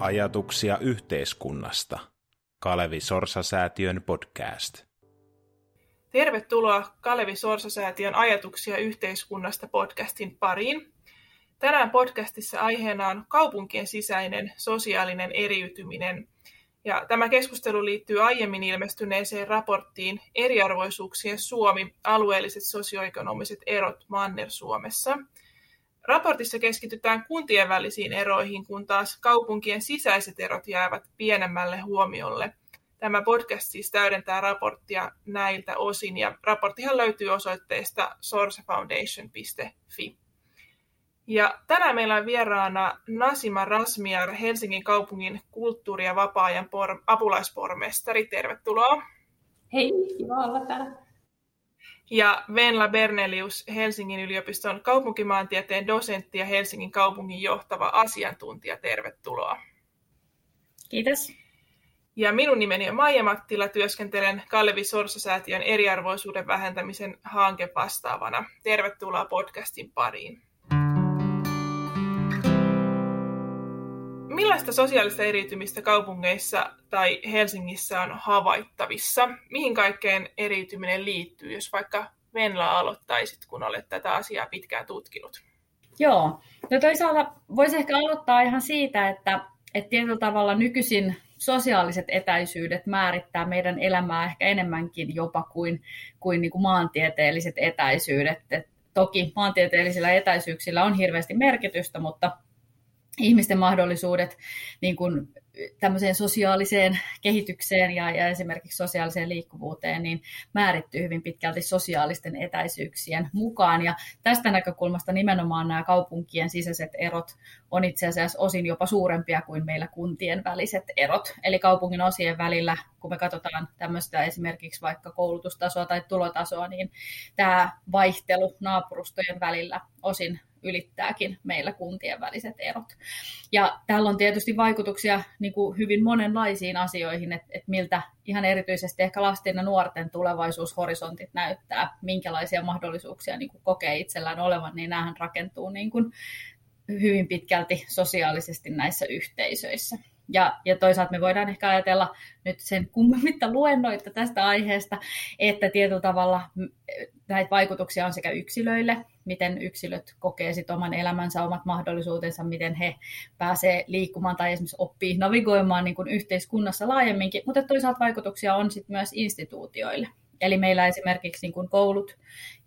Ajatuksia yhteiskunnasta. Kalevi Sorsa-säätiön podcast. Tervetuloa Kalevi Sorsa-säätiön Ajatuksia yhteiskunnasta podcastin pariin. Tänään podcastissa aiheena on kaupunkien sisäinen sosiaalinen eriytyminen. Ja tämä keskustelu liittyy aiemmin ilmestyneeseen raporttiin Eriarvoisuuksien Suomi, alueelliset sosioekonomiset erot Manner-Suomessa – Raportissa keskitytään kuntien välisiin eroihin, kun taas kaupunkien sisäiset erot jäävät pienemmälle huomiolle. Tämä podcast siis täydentää raporttia näiltä osin, ja raporttihan löytyy osoitteesta sourcefoundation.fi. Ja tänään meillä on vieraana Nasima Rasmiar, Helsingin kaupungin kulttuuri- ja vapaa-ajan por- apulaispormestari. Tervetuloa. Hei, kiva olla täällä ja Venla Bernelius, Helsingin yliopiston kaupunkimaantieteen dosentti ja Helsingin kaupungin johtava asiantuntija. Tervetuloa. Kiitos. Ja minun nimeni on Maija Mattila, työskentelen Kalevi Sorsa-säätiön eriarvoisuuden vähentämisen hanke vastaavana. Tervetuloa podcastin pariin. Millaista sosiaalista eriytymistä kaupungeissa tai Helsingissä on havaittavissa? Mihin kaikkeen eriytyminen liittyy, jos vaikka Venla aloittaisit, kun olet tätä asiaa pitkään tutkinut? Joo, no toisaalta voisi ehkä aloittaa ihan siitä, että, että tietyllä tavalla nykyisin sosiaaliset etäisyydet määrittää meidän elämää ehkä enemmänkin jopa kuin, kuin, niin kuin maantieteelliset etäisyydet. Et toki maantieteellisillä etäisyyksillä on hirveästi merkitystä, mutta ihmisten mahdollisuudet niin kuin tämmöiseen sosiaaliseen kehitykseen ja, ja esimerkiksi sosiaaliseen liikkuvuuteen niin määrittyy hyvin pitkälti sosiaalisten etäisyyksien mukaan. Ja tästä näkökulmasta nimenomaan nämä kaupunkien sisäiset erot on itse asiassa osin jopa suurempia kuin meillä kuntien väliset erot. Eli kaupungin osien välillä, kun me katsotaan tämmöistä esimerkiksi vaikka koulutustasoa tai tulotasoa, niin tämä vaihtelu naapurustojen välillä osin ylittääkin meillä kuntien väliset erot. Ja tällä on tietysti vaikutuksia niin kuin hyvin monenlaisiin asioihin, että, että miltä ihan erityisesti ehkä lasten ja nuorten tulevaisuushorisontit näyttää, minkälaisia mahdollisuuksia niin kuin kokee itsellään olevan, niin näähän rakentuu niin kuin hyvin pitkälti sosiaalisesti näissä yhteisöissä. Ja, ja toisaalta me voidaan ehkä ajatella nyt sen kummemmitta luennoita tästä aiheesta, että tietyllä tavalla näitä vaikutuksia on sekä yksilöille, miten yksilöt kokee sit oman elämänsä, omat mahdollisuutensa, miten he pääsee liikkumaan tai esimerkiksi oppii navigoimaan niin kuin yhteiskunnassa laajemminkin, mutta toisaalta vaikutuksia on sit myös instituutioille. Eli meillä esimerkiksi niin kuin koulut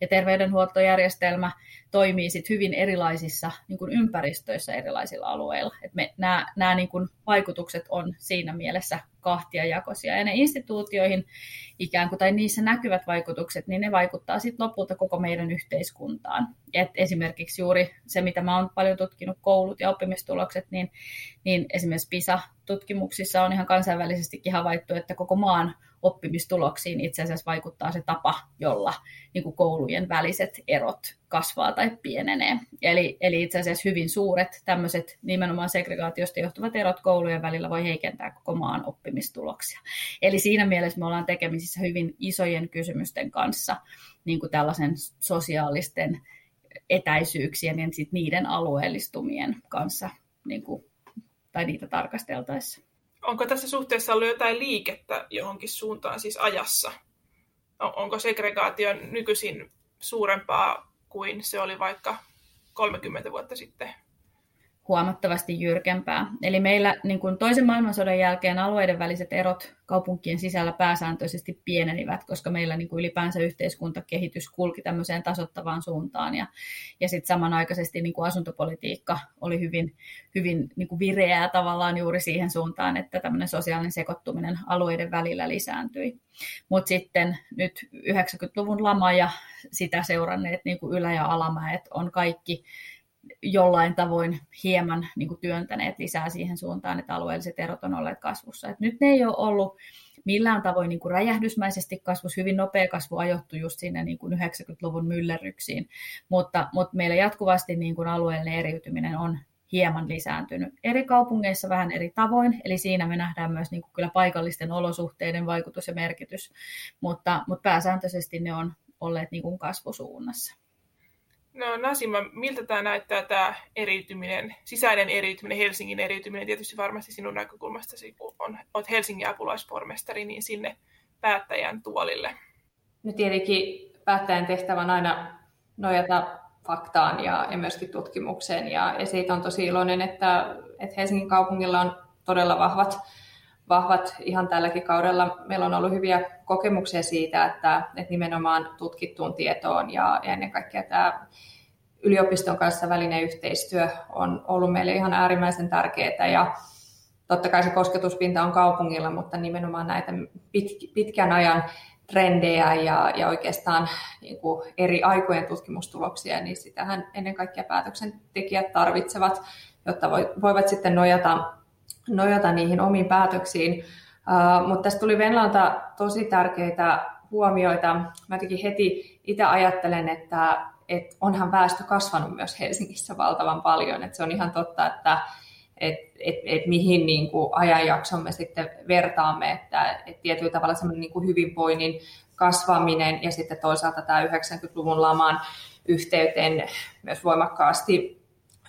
ja terveydenhuoltojärjestelmä toimii sit hyvin erilaisissa niin kuin ympäristöissä erilaisilla alueilla. Et me, nämä, nämä niin kuin vaikutukset on siinä mielessä kahtiajakoisia. Ja ne instituutioihin ikään kuin, tai niissä näkyvät vaikutukset, niin ne vaikuttaa sitten lopulta koko meidän yhteiskuntaan. Et esimerkiksi juuri se, mitä mä oon paljon tutkinut, koulut ja oppimistulokset, niin, niin esimerkiksi PISA-tutkimuksissa on ihan kansainvälisestikin havaittu, että koko maan oppimistuloksiin itse asiassa vaikuttaa se tapa, jolla niin kuin koulujen väliset erot kasvaa tai pienenee. Eli, eli itse asiassa hyvin suuret tämmöiset nimenomaan segregaatiosta johtuvat erot koulujen välillä voi heikentää koko maan oppimistuloksia. Eli siinä mielessä me ollaan tekemisissä hyvin isojen kysymysten kanssa, niin kuin tällaisen sosiaalisten etäisyyksien ja sit niiden alueellistumien kanssa, niin kuin, tai niitä tarkasteltaessa onko tässä suhteessa ollut jotain liikettä johonkin suuntaan siis ajassa? Onko segregaatio nykyisin suurempaa kuin se oli vaikka 30 vuotta sitten? Huomattavasti jyrkempää. Eli meillä niin kuin toisen maailmansodan jälkeen alueiden väliset erot kaupunkien sisällä pääsääntöisesti pienenivät, koska meillä niin kuin ylipäänsä yhteiskuntakehitys kulki tämmöiseen tasottavaan suuntaan. Ja, ja sitten samanaikaisesti niin kuin asuntopolitiikka oli hyvin, hyvin niin kuin vireää tavallaan juuri siihen suuntaan, että tämmöinen sosiaalinen sekoittuminen alueiden välillä lisääntyi. Mutta sitten nyt 90-luvun lama ja sitä seuranneet niin kuin ylä- ja alamäet on kaikki jollain tavoin hieman niin kuin työntäneet lisää siihen suuntaan, että alueelliset erot on olleet kasvussa. Et nyt ne ei ole ollut millään tavoin niin kuin räjähdysmäisesti kasvussa. Hyvin nopea kasvu ajoittui just sinne niin kuin 90-luvun myllerryksiin, mutta, mutta meillä jatkuvasti niin kuin alueellinen eriytyminen on hieman lisääntynyt. Eri kaupungeissa vähän eri tavoin, eli siinä me nähdään myös niin kuin kyllä paikallisten olosuhteiden vaikutus ja merkitys, mutta, mutta pääsääntöisesti ne on olleet niin kuin kasvusuunnassa. No Nasima, miltä tämä näyttää tämä eriytyminen, sisäinen eriytyminen, Helsingin eriytyminen, tietysti varmasti sinun näkökulmastasi, kun on, olet Helsingin apulaispormestari, niin sinne päättäjän tuolille? No tietenkin päättäjän tehtävä on aina nojata faktaan ja, ja myöskin tutkimukseen. Ja, ja siitä on tosi iloinen, että, että Helsingin kaupungilla on todella vahvat, vahvat ihan tälläkin kaudella. Meillä on ollut hyviä kokemuksia siitä, että, että nimenomaan tutkittuun tietoon ja, ennen kaikkea tämä yliopiston kanssa välinen yhteistyö on ollut meille ihan äärimmäisen tärkeää. Ja totta kai se kosketuspinta on kaupungilla, mutta nimenomaan näitä pitkän ajan trendejä ja, ja oikeastaan niin kuin eri aikojen tutkimustuloksia, niin sitähän ennen kaikkea päätöksentekijät tarvitsevat, jotta voivat sitten nojata, nojata niihin omiin päätöksiin. Uh, mutta tässä tuli Venlalta tosi tärkeitä huomioita. Mä jotenkin heti itse ajattelen, että, että onhan väestö kasvanut myös Helsingissä valtavan paljon. Että se on ihan totta, että että et, et mihin niin kuin ajanjakson me sitten vertaamme, että et tietyllä tavalla semmoinen niin kuin hyvinvoinnin kasvaminen ja sitten toisaalta tämä 90-luvun laman yhteyteen myös voimakkaasti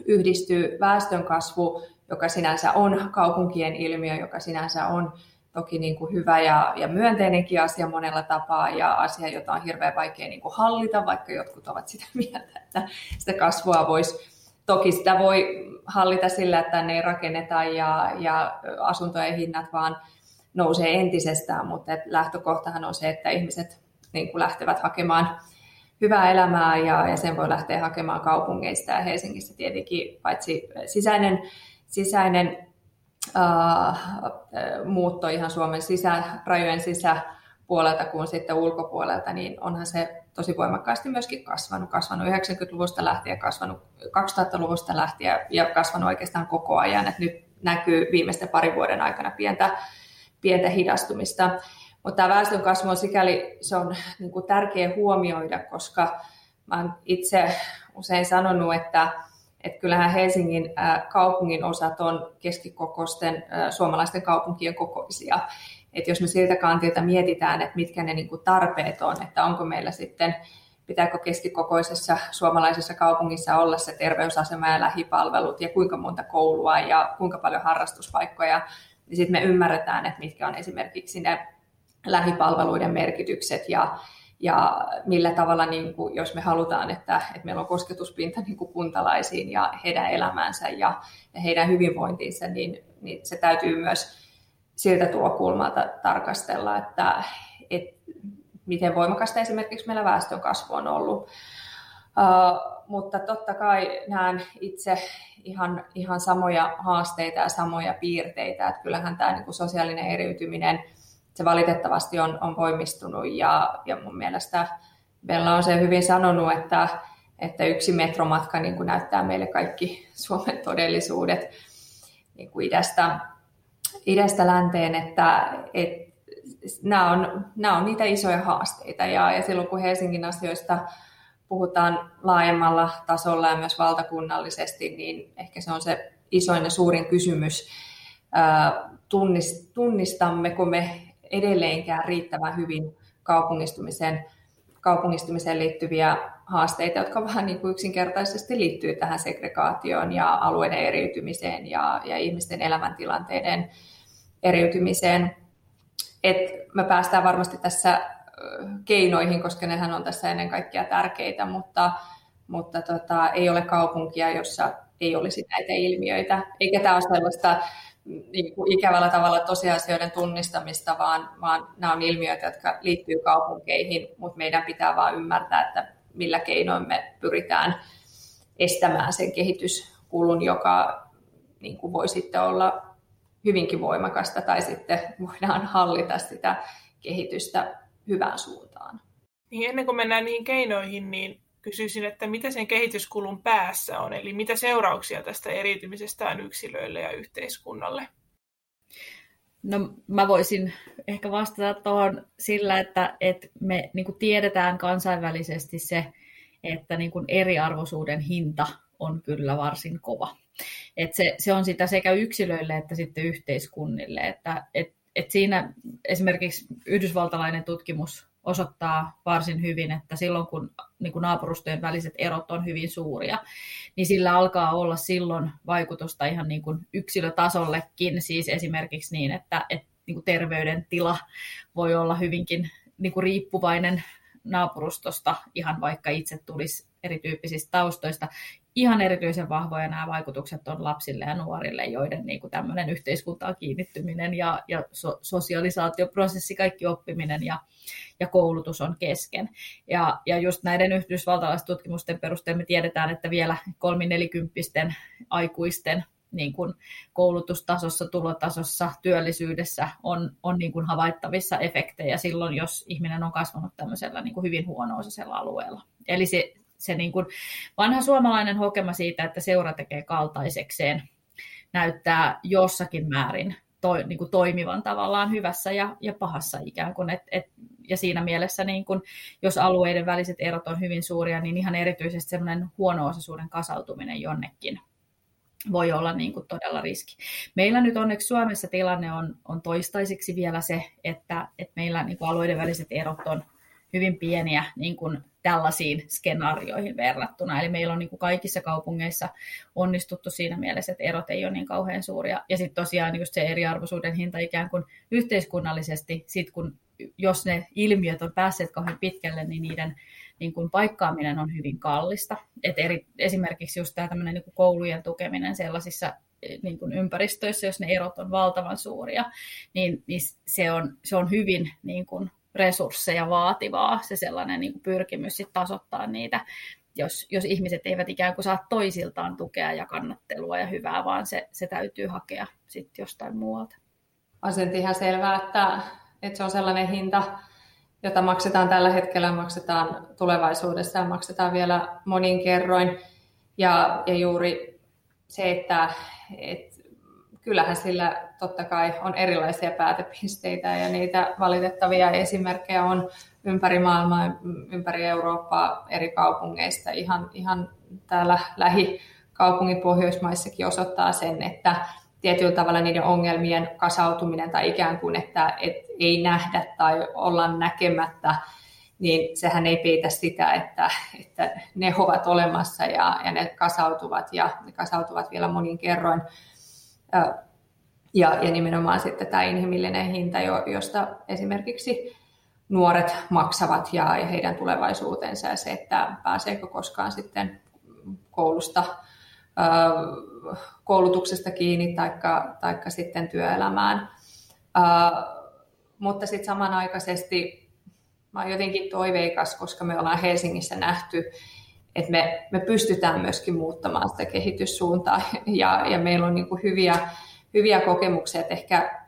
yhdistyy väestön kasvu, joka sinänsä on kaupunkien ilmiö, joka sinänsä on toki niin kuin hyvä ja, ja myönteinenkin asia monella tapaa ja asia, jota on hirveän vaikea niin kuin hallita, vaikka jotkut ovat sitä mieltä, että sitä kasvua voisi. Toki sitä voi hallita sillä, että tänne ei rakenneta ja, ja asuntojen hinnat vaan nousee entisestään, mutta lähtökohtahan on se, että ihmiset niin kuin lähtevät hakemaan hyvää elämää ja, ja sen voi lähteä hakemaan kaupungeista ja Helsingissä tietenkin paitsi sisäinen, sisäinen uh, muutto ihan Suomen sisä, rajojen sisäpuolelta kuin sitten ulkopuolelta, niin onhan se tosi voimakkaasti myöskin kasvanut, kasvanut 90-luvusta lähtien, kasvanut 2000-luvusta lähtien ja kasvanut oikeastaan koko ajan. Et nyt näkyy viimeisten parin vuoden aikana pientä, pientä hidastumista. Mutta tämä väestön kasvu on sikäli se on niin kuin tärkeä huomioida, koska mä itse usein sanonut, että, että kyllähän Helsingin kaupungin osat on keskikokoisten suomalaisten kaupunkien kokoisia. Että jos me siltä kantilta mietitään, että mitkä ne niin kuin tarpeet on, että onko meillä sitten, pitääkö keskikokoisessa suomalaisessa kaupungissa olla se terveysasema ja lähipalvelut ja kuinka monta koulua ja kuinka paljon harrastuspaikkoja, niin sitten me ymmärretään, että mitkä on esimerkiksi ne lähipalveluiden merkitykset ja, ja millä tavalla, niin kuin, jos me halutaan, että, että meillä on kosketuspinta niin kuin kuntalaisiin ja heidän elämäänsä ja, ja heidän hyvinvointiinsa, niin, niin se täytyy myös siltä tulokulmalta tarkastella, että, että miten voimakasta esimerkiksi meillä väestön kasvu on ollut. Uh, mutta totta kai näen itse ihan, ihan samoja haasteita ja samoja piirteitä, että kyllähän tämä niin kuin sosiaalinen eriytyminen, se valitettavasti on, on voimistunut ja, ja mun mielestä Bella on se hyvin sanonut, että, että yksi metromatka niin kuin näyttää meille kaikki Suomen todellisuudet niin kuin idästä idästä länteen, että, että nämä, on, nämä on niitä isoja haasteita. Ja, ja silloin kun Helsingin asioista puhutaan laajemmalla tasolla ja myös valtakunnallisesti, niin ehkä se on se isoin ja suurin kysymys. Tunnistammeko me edelleenkään riittävän hyvin kaupungistumisen, kaupungistumiseen liittyviä haasteita, jotka vähän niin kuin yksinkertaisesti liittyy tähän segregaatioon ja alueiden eriytymiseen ja, ja ihmisten elämäntilanteiden eriytymiseen. Et me päästään varmasti tässä keinoihin, koska nehän on tässä ennen kaikkea tärkeitä, mutta, mutta tota, ei ole kaupunkia, jossa ei olisi näitä ilmiöitä. Eikä tämä ole sellaista niin kuin ikävällä tavalla tosiasioiden tunnistamista, vaan, vaan nämä on ilmiöitä, jotka liittyy kaupunkeihin, mutta meidän pitää vain ymmärtää, että millä keinoin me pyritään estämään sen kehityskulun, joka niin kuin voi sitten olla hyvinkin voimakasta tai sitten voidaan hallita sitä kehitystä hyvään suuntaan. Niin ennen kuin mennään niihin keinoihin, niin kysyisin, että mitä sen kehityskulun päässä on, eli mitä seurauksia tästä eriytymisestä on yksilöille ja yhteiskunnalle? No mä voisin ehkä vastata tuohon sillä, että, että me niin tiedetään kansainvälisesti se, että niin kuin eriarvoisuuden hinta on kyllä varsin kova. Et se, se on sitä sekä yksilöille että sitten yhteiskunnille. Että, et, et siinä esimerkiksi yhdysvaltalainen tutkimus osoittaa varsin hyvin, että silloin kun niin kuin naapurustojen väliset erot on hyvin suuria, niin sillä alkaa olla silloin vaikutusta ihan niin kuin yksilötasollekin, siis esimerkiksi niin, että, että niin kuin terveydentila voi olla hyvinkin niin kuin riippuvainen naapurustosta, ihan vaikka itse tulisi erityyppisistä taustoista. Ihan erityisen vahvoja nämä vaikutukset on lapsille ja nuorille, joiden niin kuin tämmöinen yhteiskuntaan kiinnittyminen ja, ja so, sosialisaatioprosessi, kaikki oppiminen ja, ja koulutus on kesken. Ja, ja just näiden yhdysvaltalaisten tutkimusten perusteella me tiedetään, että vielä kolmi-nelikymppisten aikuisten niin kuin koulutustasossa, tulotasossa, työllisyydessä on, on niin kuin havaittavissa efektejä silloin, jos ihminen on kasvanut tämmöisellä niin kuin hyvin huono-osaisella alueella. Eli se, se niin kuin vanha suomalainen hokema siitä, että seura tekee kaltaisekseen, näyttää jossakin määrin to, niin kuin toimivan tavallaan hyvässä ja, ja pahassa ikään kuin. Et, et, ja siinä mielessä, niin kuin, jos alueiden väliset erot on hyvin suuria, niin ihan erityisesti semmoinen huono-osaisuuden kasautuminen jonnekin voi olla niin kuin todella riski. Meillä nyt onneksi Suomessa tilanne on, on toistaiseksi vielä se, että, että meillä niin kuin alueiden väliset erot on hyvin pieniä niin kuin tällaisiin skenaarioihin verrattuna. Eli meillä on niin kuin kaikissa kaupungeissa onnistuttu siinä mielessä, että erot ei ole niin kauhean suuria. Ja sitten tosiaan just se eriarvoisuuden hinta ikään kuin yhteiskunnallisesti, sit kun, jos ne ilmiöt on päässeet kauhean pitkälle, niin niiden niin kuin paikkaaminen on hyvin kallista. Et eri, esimerkiksi just tämä niin kuin koulujen tukeminen sellaisissa niin kuin ympäristöissä, jos ne erot on valtavan suuria, niin, niin se, on, se on hyvin niin kuin resursseja vaativaa, se sellainen niin kuin pyrkimys sit tasoittaa niitä, jos, jos ihmiset eivät ikään kuin saa toisiltaan tukea ja kannattelua ja hyvää, vaan se, se täytyy hakea sitten jostain muualta. On se ihan selvää, että, että se on sellainen hinta, jota maksetaan tällä hetkellä, maksetaan tulevaisuudessa ja maksetaan vielä monin kerroin. Ja, ja juuri se, että et, kyllähän sillä totta kai on erilaisia päätepisteitä ja niitä valitettavia esimerkkejä on ympäri maailmaa, ympäri Eurooppaa, eri kaupungeista. Ihan, ihan täällä lähikaupungin Pohjoismaissakin osoittaa sen, että tietyllä tavalla niiden ongelmien kasautuminen tai ikään kuin, että et ei nähdä tai olla näkemättä, niin sehän ei peitä sitä, että, että ne ovat olemassa ja, ja ne kasautuvat ja ne kasautuvat vielä monin kerroin. Ja, ja nimenomaan sitten tämä inhimillinen hinta, josta esimerkiksi nuoret maksavat ja, ja heidän tulevaisuutensa ja se, että pääseekö koskaan sitten koulusta koulutuksesta kiinni taikka, taikka sitten työelämään. Mutta sitten samanaikaisesti mä olen jotenkin toiveikas, koska me ollaan Helsingissä nähty, että me, me pystytään myöskin muuttamaan sitä kehityssuuntaa ja, ja meillä on niin hyviä, hyviä kokemuksia, että ehkä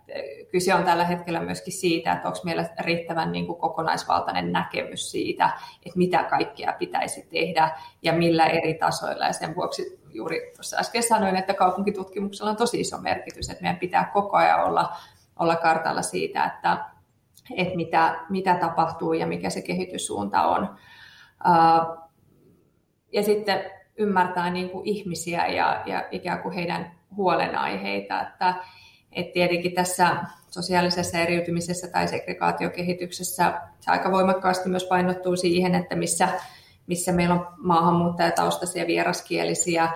kyse on tällä hetkellä myöskin siitä, että onko meillä riittävän niin kuin kokonaisvaltainen näkemys siitä, että mitä kaikkea pitäisi tehdä ja millä eri tasoilla. Ja sen vuoksi juuri tuossa äsken sanoin, että kaupunkitutkimuksella on tosi iso merkitys, että meidän pitää koko ajan olla, olla kartalla siitä, että, että mitä, mitä tapahtuu ja mikä se kehityssuunta on. Ja sitten ymmärtää niin kuin ihmisiä ja, ja ikään kuin heidän huolenaiheita, että, että tietenkin tässä sosiaalisessa eriytymisessä tai segregaatiokehityksessä se aika voimakkaasti myös painottuu siihen, että missä, missä meillä on maahanmuuttajataustaisia vieraskielisiä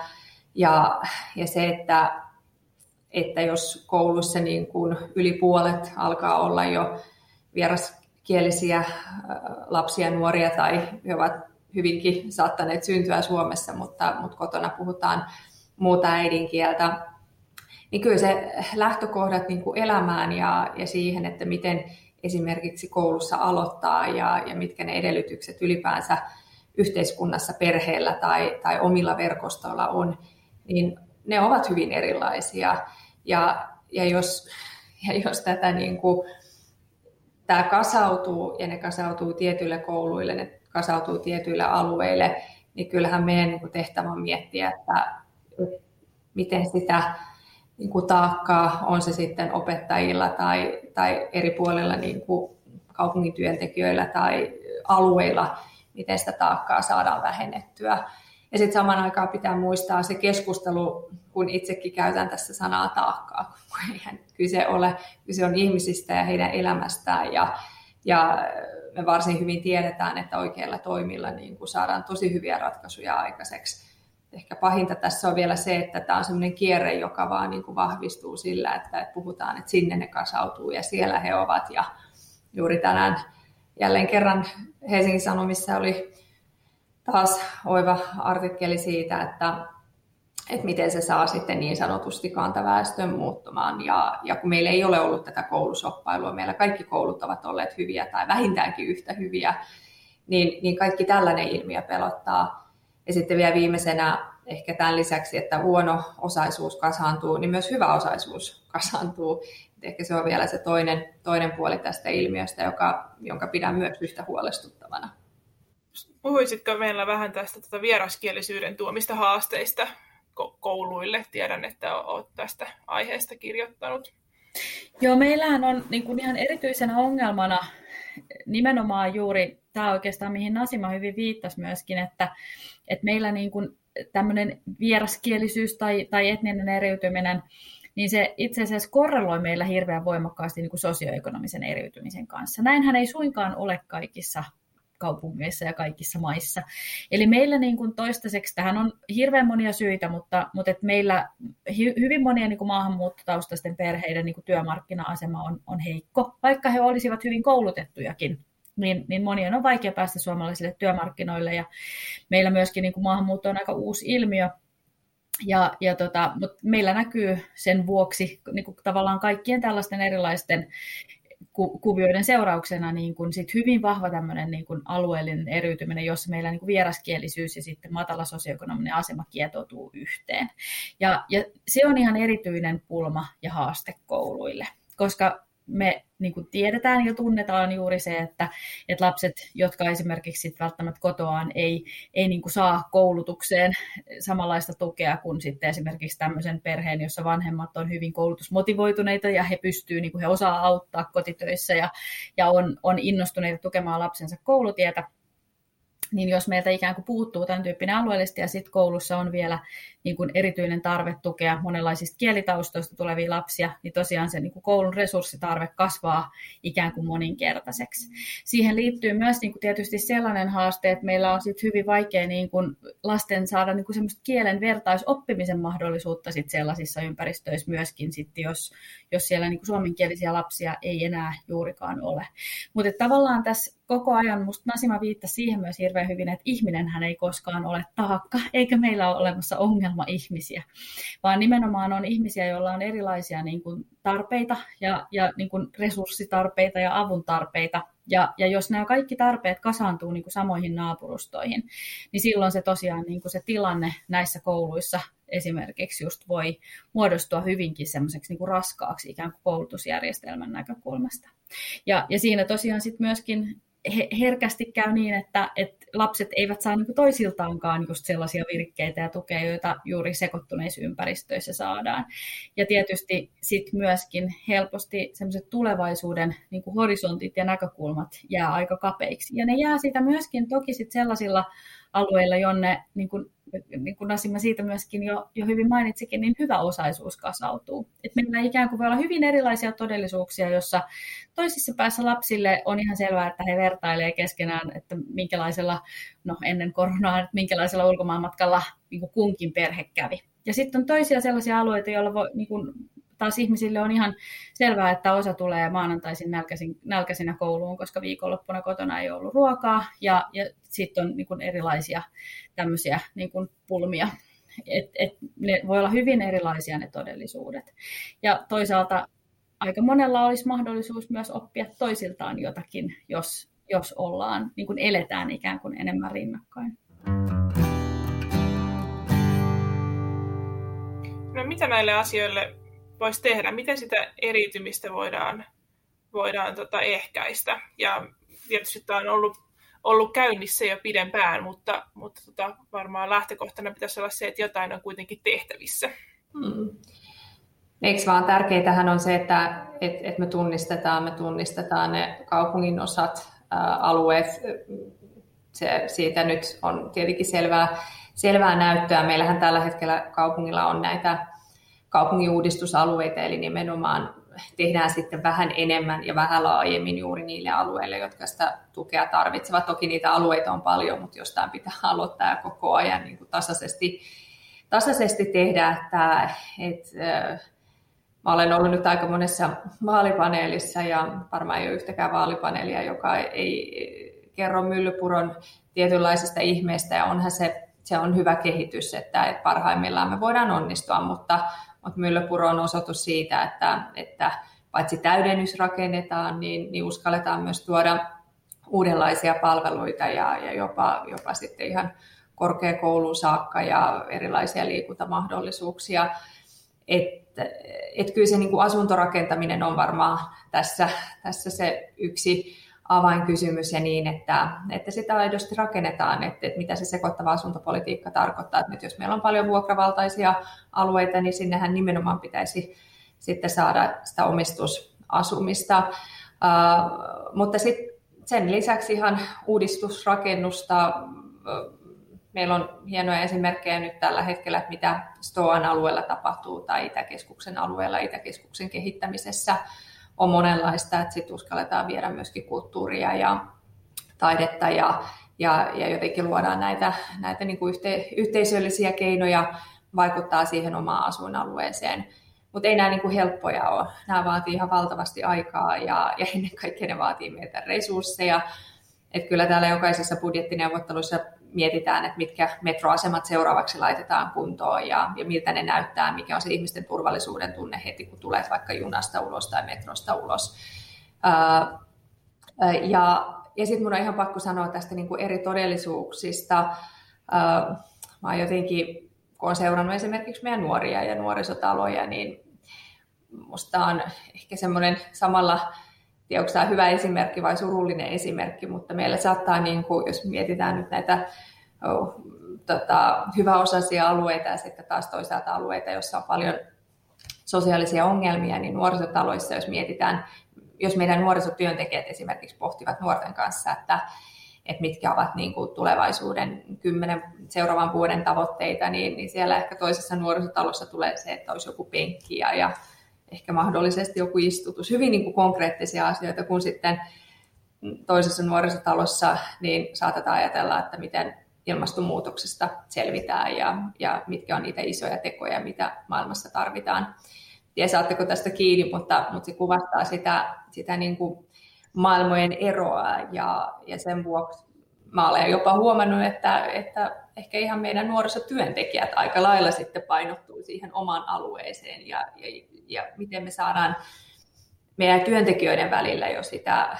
ja, ja se, että, että jos koulussa niin kuin yli puolet alkaa olla jo vieraskielisiä lapsia ja nuoria tai he ovat hyvinkin saattaneet syntyä Suomessa, mutta, mutta kotona puhutaan muuta äidinkieltä, niin kyllä se lähtökohdat niin kuin elämään ja, ja siihen, että miten esimerkiksi koulussa aloittaa ja, ja mitkä ne edellytykset ylipäänsä yhteiskunnassa, perheellä tai, tai omilla verkostoilla on, niin ne ovat hyvin erilaisia. Ja, ja, jos, ja jos tätä niin kuin, tämä kasautuu ja ne kasautuu tietyille kouluille, ne kasautuu tietyille alueille, niin kyllähän meidän niin kuin tehtävä on miettiä, että miten sitä niin kuin taakkaa, on se sitten opettajilla tai, tai eri puolilla niin kuin kaupungin työntekijöillä tai alueilla, miten sitä taakkaa saadaan vähennettyä. Ja sitten saman aikaan pitää muistaa se keskustelu, kun itsekin käytän tässä sanaa taakkaa, kun eihän kyse ole, kyse on ihmisistä ja heidän elämästään ja, ja me varsin hyvin tiedetään, että oikeilla toimilla niin saadaan tosi hyviä ratkaisuja aikaiseksi. Ehkä pahinta tässä on vielä se, että tämä on sellainen kierre, joka vaan niin kuin vahvistuu sillä, että puhutaan, että sinne ne kasautuu ja siellä he ovat. Ja juuri tänään jälleen kerran Helsingin Sanomissa oli taas oiva artikkeli siitä, että että miten se saa sitten niin sanotusti kantaväestön muuttumaan. Ja, ja kun meillä ei ole ollut tätä koulusoppailua, meillä kaikki koulut ovat olleet hyviä tai vähintäänkin yhtä hyviä, niin, niin kaikki tällainen ilmiö pelottaa. Ja sitten vielä viimeisenä ehkä tämän lisäksi, että huono osaisuus kasaantuu, niin myös hyvä osaisuus kasaantuu. Et ehkä se on vielä se toinen, toinen puoli tästä ilmiöstä, joka, jonka pidän myös yhtä huolestuttavana. Puhuisitko meillä vähän tästä tuota vieraskielisyyden tuomista haasteista kouluille? Tiedän, että olet tästä aiheesta kirjoittanut. Joo, meillähän on niin kuin ihan erityisenä ongelmana nimenomaan juuri tämä oikeastaan, mihin Nasima hyvin viittasi myöskin, että, että meillä niin kuin tämmöinen vieraskielisyys tai, tai etninen eriytyminen, niin se itse asiassa korreloi meillä hirveän voimakkaasti niin kuin sosioekonomisen eriytymisen kanssa. Näinhän ei suinkaan ole kaikissa kaupungeissa ja kaikissa maissa. Eli meillä niin kuin toistaiseksi, tähän on hirveän monia syitä, mutta, mutta et meillä hyvin monien niin kuin maahanmuuttotaustaisten perheiden niin kuin työmarkkina-asema on, on heikko, vaikka he olisivat hyvin koulutettujakin niin, niin monien on vaikea päästä suomalaisille työmarkkinoille. Ja meillä myöskin niin kuin maahanmuutto on aika uusi ilmiö, ja, ja tota, mutta meillä näkyy sen vuoksi niin kuin tavallaan kaikkien tällaisten erilaisten ku, kuvioiden seurauksena niin kuin sit hyvin vahva tämmöinen niin kuin alueellinen eriytyminen, jossa meillä niin kuin vieraskielisyys ja sitten matala sosioekonominen asema kietoutuu yhteen. Ja, ja se on ihan erityinen pulma ja haaste kouluille, koska me niin kuin tiedetään ja tunnetaan juuri se, että, että lapset, jotka esimerkiksi sit välttämättä kotoaan ei, ei niin kuin saa koulutukseen samanlaista tukea kuin sitten esimerkiksi tämmöisen perheen, jossa vanhemmat on hyvin koulutusmotivoituneita ja he pystyy, niin kuin he osaa auttaa kotitöissä ja, ja on, on innostuneita tukemaan lapsensa koulutietä, niin jos meiltä ikään kuin puuttuu tämän tyyppinen alueellisesti ja sitten koulussa on vielä niin kuin erityinen tarve tukea monenlaisista kielitaustoista tulevia lapsia, niin tosiaan se niin kuin koulun resurssitarve kasvaa ikään kuin moninkertaiseksi. Siihen liittyy myös niin kuin tietysti sellainen haaste, että meillä on sit hyvin vaikea niin kuin lasten saada niin kuin semmoista kielen vertaisoppimisen mahdollisuutta sit sellaisissa ympäristöissä myöskin, sit jos, jos siellä niin kuin suomenkielisiä lapsia ei enää juurikaan ole. Mutta tavallaan tässä koko ajan, musta Nasima viittasi siihen myös hirveän hyvin, että ihminen hän ei koskaan ole taakka, eikä meillä ole olemassa ongelma-ihmisiä, vaan nimenomaan on ihmisiä, joilla on erilaisia niin kuin, tarpeita ja, ja niin kuin, resurssitarpeita ja avun tarpeita. Ja, ja jos nämä kaikki tarpeet kasaantuu niin kuin samoihin naapurustoihin, niin silloin se tosiaan niin kuin se tilanne näissä kouluissa esimerkiksi just voi muodostua hyvinkin semmoiseksi niin raskaaksi ikään kuin koulutusjärjestelmän näkökulmasta. Ja, ja siinä tosiaan sitten myöskin herkästi käy niin, että, että lapset eivät saa niin toisiltaankaan just sellaisia virkkeitä ja tukea, joita juuri sekoittuneissa ympäristöissä saadaan. Ja tietysti sit myöskin helposti sellaiset tulevaisuuden niin horisontit ja näkökulmat jää aika kapeiksi. Ja ne jää siitä myöskin toki sit sellaisilla alueilla, jonne niin niin kuin Nasima siitä myöskin jo, jo hyvin mainitsikin, niin hyvä osaisuus kasautuu. Et meillä ikään kuin voi olla hyvin erilaisia todellisuuksia, jossa toisissa päässä lapsille on ihan selvää, että he vertailee keskenään, että minkälaisella, no ennen koronaa, että minkälaisella ulkomaanmatkalla niin kuin kunkin perhe kävi. Ja sitten on toisia sellaisia alueita, joilla voi, niin kuin, taas ihmisille on ihan selvää, että osa tulee maanantaisin nälkäisin, nälkäisinä kouluun, koska viikonloppuna kotona ei ollut ruokaa, ja, ja sitten on niin kuin erilaisia tämmöisiä niin kuin pulmia. Et, et ne voi olla hyvin erilaisia ne todellisuudet. Ja toisaalta aika monella olisi mahdollisuus myös oppia toisiltaan jotakin, jos, jos ollaan, niin kuin eletään ikään kuin enemmän rinnakkain. No mitä näille asioille voisi tehdä? Miten sitä eriytymistä voidaan, voidaan tota ehkäistä? Ja tietysti tämä on ollut, ollut käynnissä jo pidempään, mutta, mutta tota, varmaan lähtökohtana pitäisi olla se, että jotain on kuitenkin tehtävissä. Hmm. Eikö vaan tärkeintähän on se, että et, et me tunnistetaan, me tunnistetaan ne kaupungin osat, ää, alueet. Se, siitä nyt on tietenkin selvää, selvää näyttöä. Meillähän tällä hetkellä kaupungilla on näitä kaupunginuudistusalueita, eli nimenomaan tehdään sitten vähän enemmän ja vähän laajemmin juuri niille alueille, jotka sitä tukea tarvitsevat. Toki niitä alueita on paljon, mutta jostain pitää aloittaa ja koko ajan niin kuin tasaisesti, tasaisesti tehdä. Että, että, Mä olen ollut nyt aika monessa vaalipaneelissa ja varmaan ei ole yhtäkään vaalipaneelia, joka ei kerro Myllypuron tietynlaisista ihmeistä ja onhan se, se on hyvä kehitys, että parhaimmillaan me voidaan onnistua, mutta, mutta Myllypuro on osoitus siitä, että, että paitsi täydennys rakennetaan, niin, niin uskalletaan myös tuoda uudenlaisia palveluita ja, ja jopa, jopa sitten ihan korkeakouluun saakka ja erilaisia liikuntamahdollisuuksia. Että et kyllä se niin kuin asuntorakentaminen on varmaan tässä, tässä se yksi avainkysymys ja niin, että, että sitä aidosti rakennetaan, että, että mitä se sekoittava asuntopolitiikka tarkoittaa. Että nyt jos meillä on paljon vuokravaltaisia alueita, niin sinnehän nimenomaan pitäisi sitten saada sitä omistusasumista. Uh, mutta sitten sen lisäksi ihan uudistusrakennusta. Meillä on hienoja esimerkkejä nyt tällä hetkellä, että mitä Stoan alueella tapahtuu tai Itäkeskuksen alueella Itäkeskuksen kehittämisessä on monenlaista, että sitten uskalletaan viedä myöskin kulttuuria ja taidetta ja, ja, ja jotenkin luodaan näitä, näitä niin kuin yhte, yhteisöllisiä keinoja vaikuttaa siihen omaan asuinalueeseen. Mutta ei nämä niin kuin helppoja ole. Nämä vaatii ihan valtavasti aikaa ja, ja ennen kaikkea ne vaatii meiltä resursseja. Et kyllä täällä jokaisessa budjettineuvottelussa mietitään, että mitkä metroasemat seuraavaksi laitetaan kuntoon ja, ja miltä ne näyttää, mikä on se ihmisten turvallisuuden tunne heti, kun tulet vaikka junasta ulos tai metrosta ulos. Ää, ja ja sitten mun on ihan pakko sanoa tästä niin kuin eri todellisuuksista. Ää, mä oon jotenkin, kun olen seurannut esimerkiksi meidän nuoria ja nuorisotaloja, niin musta on ehkä semmoinen samalla tiedä, onko tämä hyvä esimerkki vai surullinen esimerkki, mutta meillä saattaa, niin kuin, jos mietitään nyt näitä oh, tota, hyväosaisia alueita ja sitten taas toisaalta alueita, joissa on paljon sosiaalisia ongelmia, niin nuorisotaloissa, jos mietitään, jos meidän nuorisotyöntekijät esimerkiksi pohtivat nuorten kanssa, että, että mitkä ovat niin kuin tulevaisuuden kymmenen seuraavan vuoden tavoitteita, niin, niin siellä ehkä toisessa nuorisotalossa tulee se, että olisi joku penkki ja, ja ehkä mahdollisesti joku istutus, hyvin niin kuin konkreettisia asioita, kun sitten toisessa nuorisotalossa niin saatetaan ajatella, että miten ilmastonmuutoksesta selvitään ja, ja mitkä on niitä isoja tekoja, mitä maailmassa tarvitaan. Ja saatteko tästä kiinni, mutta, mutta se kuvastaa sitä, sitä niin kuin maailmojen eroa ja, ja sen vuoksi mä olen jopa huomannut, että, että ehkä ihan meidän nuorisotyöntekijät aika lailla sitten painottuu siihen omaan alueeseen ja, ja ja miten me saadaan meidän työntekijöiden välillä jo sitä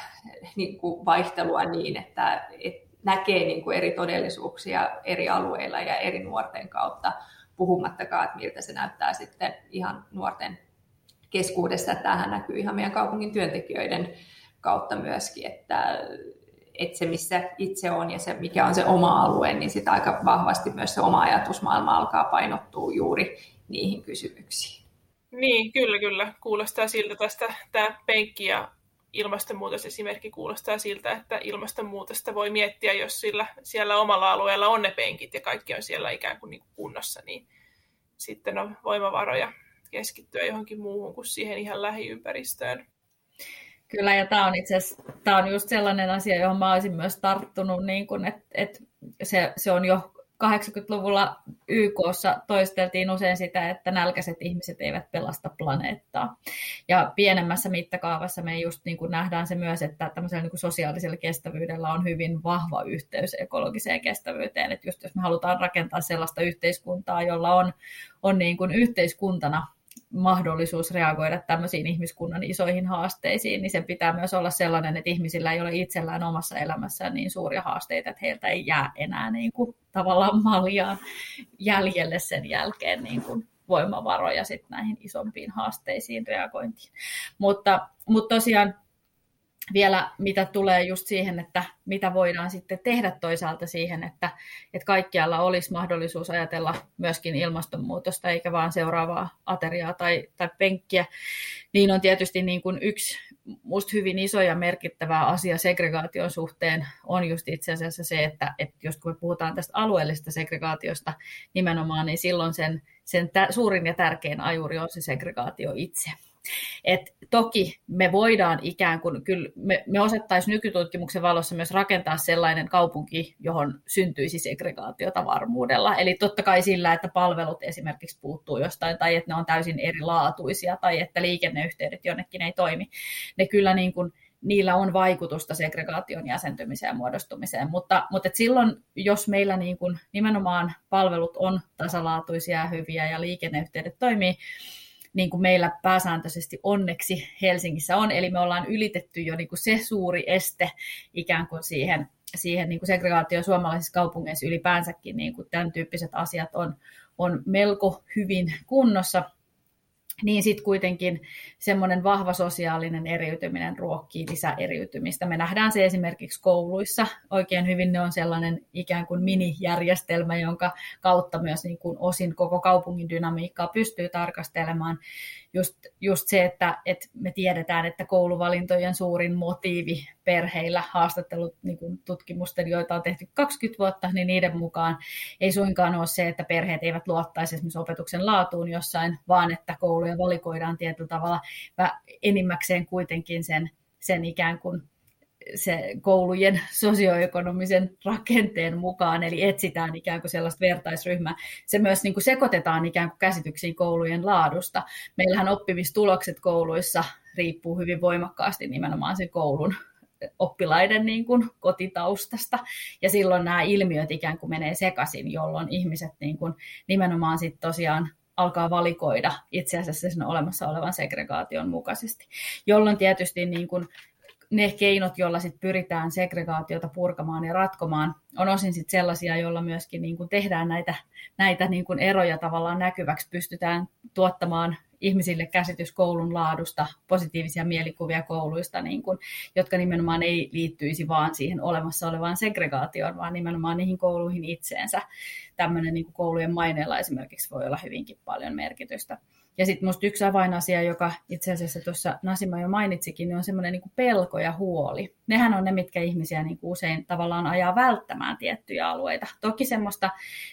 niin kuin vaihtelua niin, että, että näkee niin kuin eri todellisuuksia eri alueilla ja eri nuorten kautta, puhumattakaan, että miltä se näyttää sitten ihan nuorten keskuudessa. Tähän näkyy ihan meidän kaupungin työntekijöiden kautta myöskin, että, että se, missä itse on ja se, mikä on se oma alue, niin sitä aika vahvasti myös se oma ajatusmaailma alkaa painottua juuri niihin kysymyksiin. Niin, kyllä, kyllä. Kuulostaa siltä tästä tämä penkki ja ilmastonmuutos esimerkki kuulostaa siltä, että ilmastonmuutosta voi miettiä, jos sillä, siellä omalla alueella on ne penkit ja kaikki on siellä ikään kuin, niin kuin kunnossa, niin sitten on voimavaroja keskittyä johonkin muuhun kuin siihen ihan lähiympäristöön. Kyllä, ja tämä on itse asiassa, tämä on just sellainen asia, johon mä olisin myös tarttunut, niin kun, että, että se, se on jo 80-luvulla YKssa toisteltiin usein sitä, että nälkäiset ihmiset eivät pelasta planeettaa. Ja pienemmässä mittakaavassa me just niin kuin nähdään se myös, että tämmöisellä niin kuin sosiaalisella kestävyydellä on hyvin vahva yhteys ekologiseen kestävyyteen. Että just jos me halutaan rakentaa sellaista yhteiskuntaa, jolla on, on niin kuin yhteiskuntana mahdollisuus reagoida tämmöisiin ihmiskunnan isoihin haasteisiin, niin sen pitää myös olla sellainen, että ihmisillä ei ole itsellään omassa elämässään niin suuria haasteita, että heiltä ei jää enää niin kuin, tavallaan maljaan jäljelle sen jälkeen niin kuin, voimavaroja sit näihin isompiin haasteisiin reagointiin. Mutta, mutta tosiaan vielä mitä tulee just siihen, että mitä voidaan sitten tehdä toisaalta siihen, että, että kaikkialla olisi mahdollisuus ajatella myöskin ilmastonmuutosta, eikä vaan seuraavaa ateriaa tai, tai penkkiä, niin on tietysti niin kuin yksi musta hyvin iso ja merkittävä asia segregaation suhteen on just itse asiassa se, että, että jos kun me puhutaan tästä alueellisesta segregaatiosta nimenomaan, niin silloin sen, sen suurin ja tärkein ajuri on se segregaatio itse. Et toki me voidaan ikään kuin, kyllä me, me osattaisiin nykytutkimuksen valossa myös rakentaa sellainen kaupunki, johon syntyisi segregaatiota varmuudella. Eli totta kai sillä, että palvelut esimerkiksi puuttuu jostain, tai että ne on täysin erilaatuisia, tai että liikenneyhteydet jonnekin ei toimi. Ne kyllä niin kuin, niillä on vaikutusta segregaation jäsentymiseen ja muodostumiseen, mutta, mutta et silloin, jos meillä niin kuin nimenomaan palvelut on tasalaatuisia ja hyviä ja liikenneyhteydet toimii, niin kuin meillä pääsääntöisesti onneksi Helsingissä on, eli me ollaan ylitetty jo niin kuin se suuri este ikään kuin siihen, siihen niin kuin segregaatio suomalaisissa kaupungeissa ylipäänsäkin, niin kuin tämän tyyppiset asiat on, on melko hyvin kunnossa, niin sitten kuitenkin semmoinen vahva sosiaalinen eriytyminen ruokkii lisäeriytymistä. Me nähdään se esimerkiksi kouluissa. Oikein hyvin ne on sellainen ikään kuin minijärjestelmä, jonka kautta myös niin kuin osin koko kaupungin dynamiikkaa pystyy tarkastelemaan just, just se, että, että me tiedetään, että kouluvalintojen suurin motiivi perheillä haastattelut niin kuin tutkimusten, joita on tehty 20 vuotta, niin niiden mukaan ei suinkaan ole se, että perheet eivät luottaisi esimerkiksi opetuksen laatuun jossain, vaan että kouluja valikoidaan tietyllä tavalla enimmäkseen kuitenkin sen, sen ikään kuin se koulujen sosioekonomisen rakenteen mukaan, eli etsitään ikään kuin sellaista vertaisryhmää. Se myös niin kuin sekoitetaan ikään kuin käsityksiin koulujen laadusta. Meillähän oppimistulokset kouluissa riippuu hyvin voimakkaasti nimenomaan sen koulun oppilaiden niin kuin kotitaustasta. Ja silloin nämä ilmiöt ikään kuin menee sekaisin, jolloin ihmiset niin kuin nimenomaan sit tosiaan alkaa valikoida itse asiassa sen olemassa olevan segregaation mukaisesti, jolloin tietysti niin kuin ne keinot, joilla sit pyritään segregaatiota purkamaan ja ratkomaan, on osin sit sellaisia, joilla myöskin niin kuin tehdään näitä, näitä niin kuin eroja tavallaan näkyväksi, pystytään tuottamaan ihmisille käsitys koulun laadusta, positiivisia mielikuvia kouluista, niin kuin, jotka nimenomaan ei liittyisi vaan siihen olemassa olevaan segregaatioon, vaan nimenomaan niihin kouluihin itseensä. Tämmöinen niin kuin koulujen maineella esimerkiksi voi olla hyvinkin paljon merkitystä. Ja sitten minusta yksi avainasia, joka itse asiassa tuossa Nasima jo mainitsikin, niin on semmoinen niin pelko ja huoli. Nehän on ne, mitkä ihmisiä niin kuin usein tavallaan ajaa välttämään tiettyjä alueita. Toki semmoista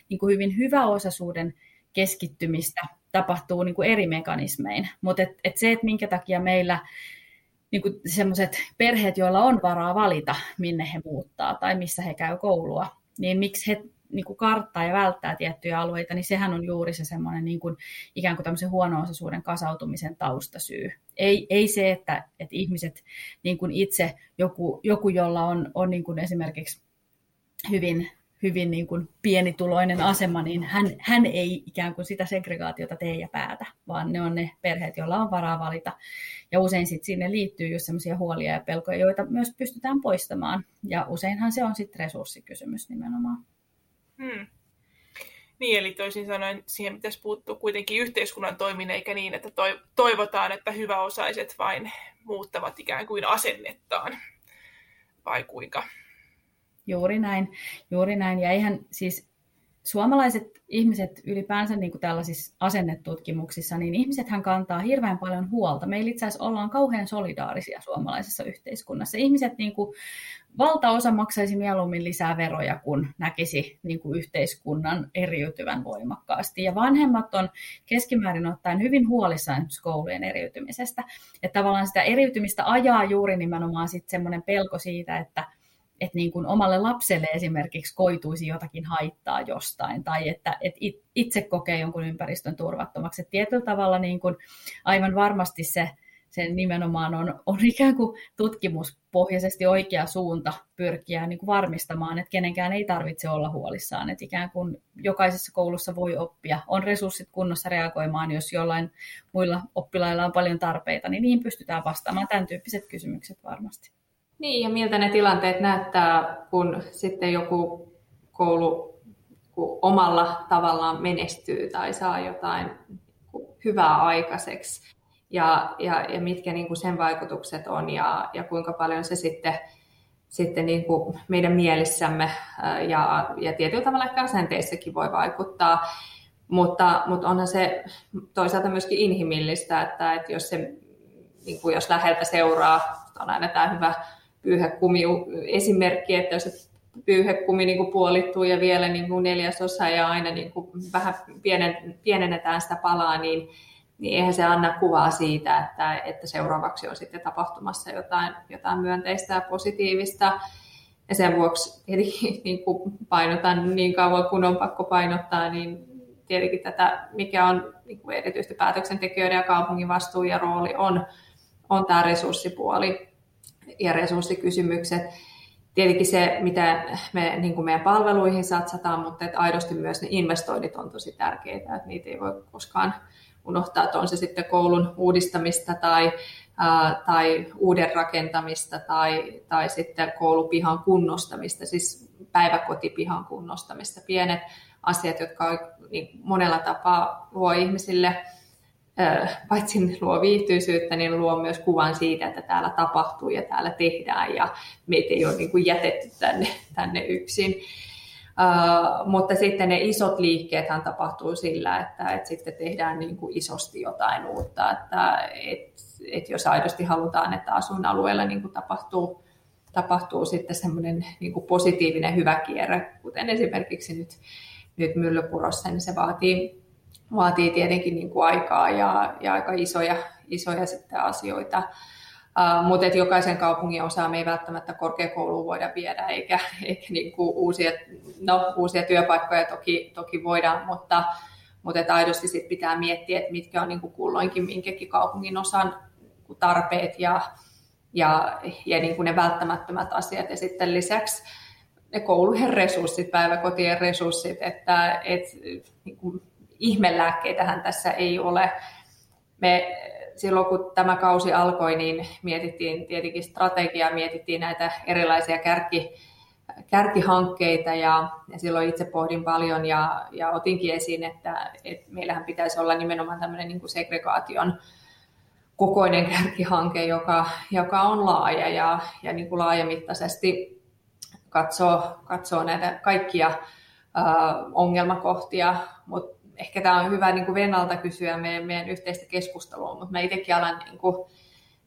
niin kuin hyvin hyväosaisuuden keskittymistä tapahtuu niin kuin eri mekanismein, mutta et, et se, että minkä takia meillä niin semmoiset perheet, joilla on varaa valita, minne he muuttaa tai missä he käy koulua, niin miksi he niin kuin karttaa ja välttää tiettyjä alueita, niin sehän on juuri se semmoinen niin kuin, ikään kuin tämmöisen huono-osaisuuden kasautumisen taustasyy. Ei, ei se, että, että ihmiset niin kuin itse, joku, joku jolla on, on niin kuin esimerkiksi hyvin, hyvin niin kuin pienituloinen asema, niin hän, hän ei ikään kuin sitä segregaatiota tee ja päätä, vaan ne on ne perheet, joilla on varaa valita. Ja usein sitten sinne liittyy just sellaisia huolia ja pelkoja, joita myös pystytään poistamaan. Ja useinhan se on sitten resurssikysymys nimenomaan. Hmm. Niin, eli toisin sanoen siihen pitäisi puuttua kuitenkin yhteiskunnan toimin, eikä niin, että toivotaan, että hyväosaiset vain muuttavat ikään kuin asennettaan, vai kuinka? Juuri näin, juuri näin. Ja eihän siis suomalaiset ihmiset ylipäänsä niin kuin tällaisissa asennetutkimuksissa, niin ihmisethän kantaa hirveän paljon huolta. Meillä itse asiassa ollaan kauhean solidaarisia suomalaisessa yhteiskunnassa. Ihmiset niin kuin valtaosa maksaisi mieluummin lisää veroja, kun näkisi niin kuin yhteiskunnan eriytyvän voimakkaasti. Ja vanhemmat on keskimäärin ottaen hyvin huolissaan koulujen eriytymisestä. Että tavallaan sitä eriytymistä ajaa juuri nimenomaan sitten semmoinen pelko siitä, että että niin kuin omalle lapselle esimerkiksi koituisi jotakin haittaa jostain, tai että, että itse kokee jonkun ympäristön turvattomaksi. Että tietyllä tavalla niin kuin aivan varmasti se, se nimenomaan on, on ikään kuin tutkimuspohjaisesti oikea suunta pyrkiä niin kuin varmistamaan, että kenenkään ei tarvitse olla huolissaan, että ikään kuin jokaisessa koulussa voi oppia, on resurssit kunnossa reagoimaan, jos jollain muilla oppilailla on paljon tarpeita, niin niin pystytään vastaamaan tämän tyyppiset kysymykset varmasti. Niin, ja miltä ne tilanteet näyttää, kun sitten joku koulu omalla tavallaan menestyy tai saa jotain hyvää aikaiseksi ja, ja, ja mitkä niin kuin sen vaikutukset on ja, ja kuinka paljon se sitten, sitten niin kuin meidän mielissämme ja, ja tietyllä tavalla ehkä asenteissakin voi vaikuttaa. Mutta, mutta onhan se toisaalta myöskin inhimillistä, että, että jos, se, niin kuin jos läheltä seuraa, on aina tämä hyvä pyyhekumi esimerkki, että jos se pyyhekumi niin kuin puolittuu ja vielä niin kuin neljäsosa ja aina niin kuin vähän pienen, pienennetään sitä palaa, niin niin eihän se anna kuvaa siitä, että, että seuraavaksi on sitten tapahtumassa jotain, jotain myönteistä ja positiivista. Ja sen vuoksi niin kuin painotan niin kauan kun on pakko painottaa, niin tietenkin tätä, mikä on niin kuin erityisesti päätöksentekijöiden ja kaupungin vastuu ja rooli on, on tämä resurssipuoli ja resurssikysymykset. Tietenkin se, mitä me niin kuin meidän palveluihin satsataan, mutta että aidosti myös ne investoinnit on tosi tärkeitä, että niitä ei voi koskaan unohtaa, että on se sitten koulun uudistamista tai, ää, tai uuden rakentamista tai, tai sitten koulupihan kunnostamista, siis päiväkotipihan kunnostamista. Pienet asiat, jotka niin monella tapaa luo ihmisille paitsi luo viihtyisyyttä, niin luo myös kuvan siitä, että täällä tapahtuu ja täällä tehdään ja meitä ei ole niin kuin jätetty tänne, tänne yksin. Uh, mutta sitten ne isot liikkeethän tapahtuu sillä, että, että sitten tehdään niin kuin isosti jotain uutta. Että, et, et jos aidosti halutaan, että asuinalueella niin kuin tapahtuu, tapahtuu sitten semmoinen niin kuin positiivinen hyvä kierre, kuten esimerkiksi nyt, nyt Myllypurossa, niin se vaatii, vaatii tietenkin niin kuin aikaa ja, ja aika isoja, isoja sitten asioita. Uh, mutta jokaisen kaupungin osaa me ei välttämättä korkeakouluun voida viedä, eikä, eikä niin kuin uusia, no, uusia työpaikkoja toki, toki voidaan, mutta, mutta että aidosti sit pitää miettiä, että mitkä on niin kuin kulloinkin minkäkin kaupungin osan tarpeet ja, ja, ja niin kuin ne välttämättömät asiat. Ja sitten lisäksi ne koulujen resurssit, päiväkotien resurssit, että et, niin kuin ihmelääkkeitähän tässä ei ole. Me silloin kun tämä kausi alkoi, niin mietittiin tietenkin strategiaa, mietittiin näitä erilaisia kärki, kärkihankkeita ja, ja silloin itse pohdin paljon ja, ja otinkin esiin, että, että meillähän pitäisi olla nimenomaan tämmöinen niin kuin segregaation kokoinen kärkihanke, joka, joka on laaja ja, ja niin kuin laajamittaisesti katsoo, katsoo näitä kaikkia ongelmakohtia, mutta ehkä tämä on hyvä niin kuin Vennalta kysyä meidän, meidän yhteistä keskustelua, mutta mä itsekin alan niin kuin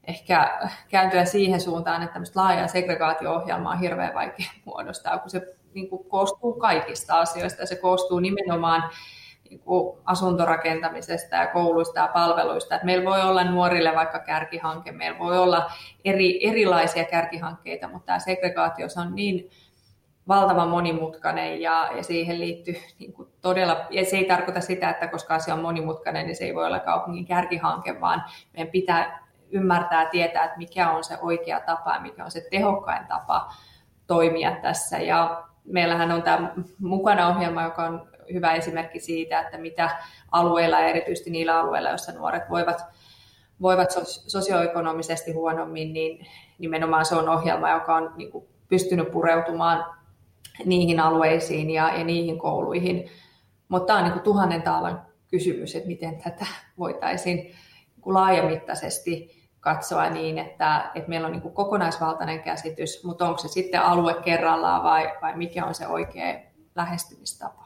ehkä kääntyä siihen suuntaan, että tämmöistä laajaa segregaatio-ohjelmaa on hirveän vaikea muodostaa, kun se niin kuin koostuu kaikista asioista se koostuu nimenomaan niin kuin asuntorakentamisesta ja kouluista ja palveluista. Et meillä voi olla nuorille vaikka kärkihanke, meillä voi olla eri, erilaisia kärkihankkeita, mutta tämä segregaatio on niin valtavan monimutkainen ja, ja siihen liittyy niin kuin todella, ja se ei tarkoita sitä, että koska asia on monimutkainen, niin se ei voi olla kaupungin kärkihanke, vaan meidän pitää ymmärtää ja tietää, että mikä on se oikea tapa ja mikä on se tehokkain tapa toimia tässä. Ja meillähän on tämä mukana ohjelma, joka on hyvä esimerkki siitä, että mitä alueilla ja erityisesti niillä alueilla, joissa nuoret voivat, voivat sosioekonomisesti huonommin, niin nimenomaan se on ohjelma, joka on niin kuin pystynyt pureutumaan niihin alueisiin ja, ja niihin kouluihin. Mutta tämä on niin kuin tuhannen taalan kysymys, että miten tätä voitaisiin niin laajamittaisesti katsoa niin, että, että meillä on niin kuin kokonaisvaltainen käsitys, mutta onko se sitten alue kerrallaan vai, vai mikä on se oikea lähestymistapa?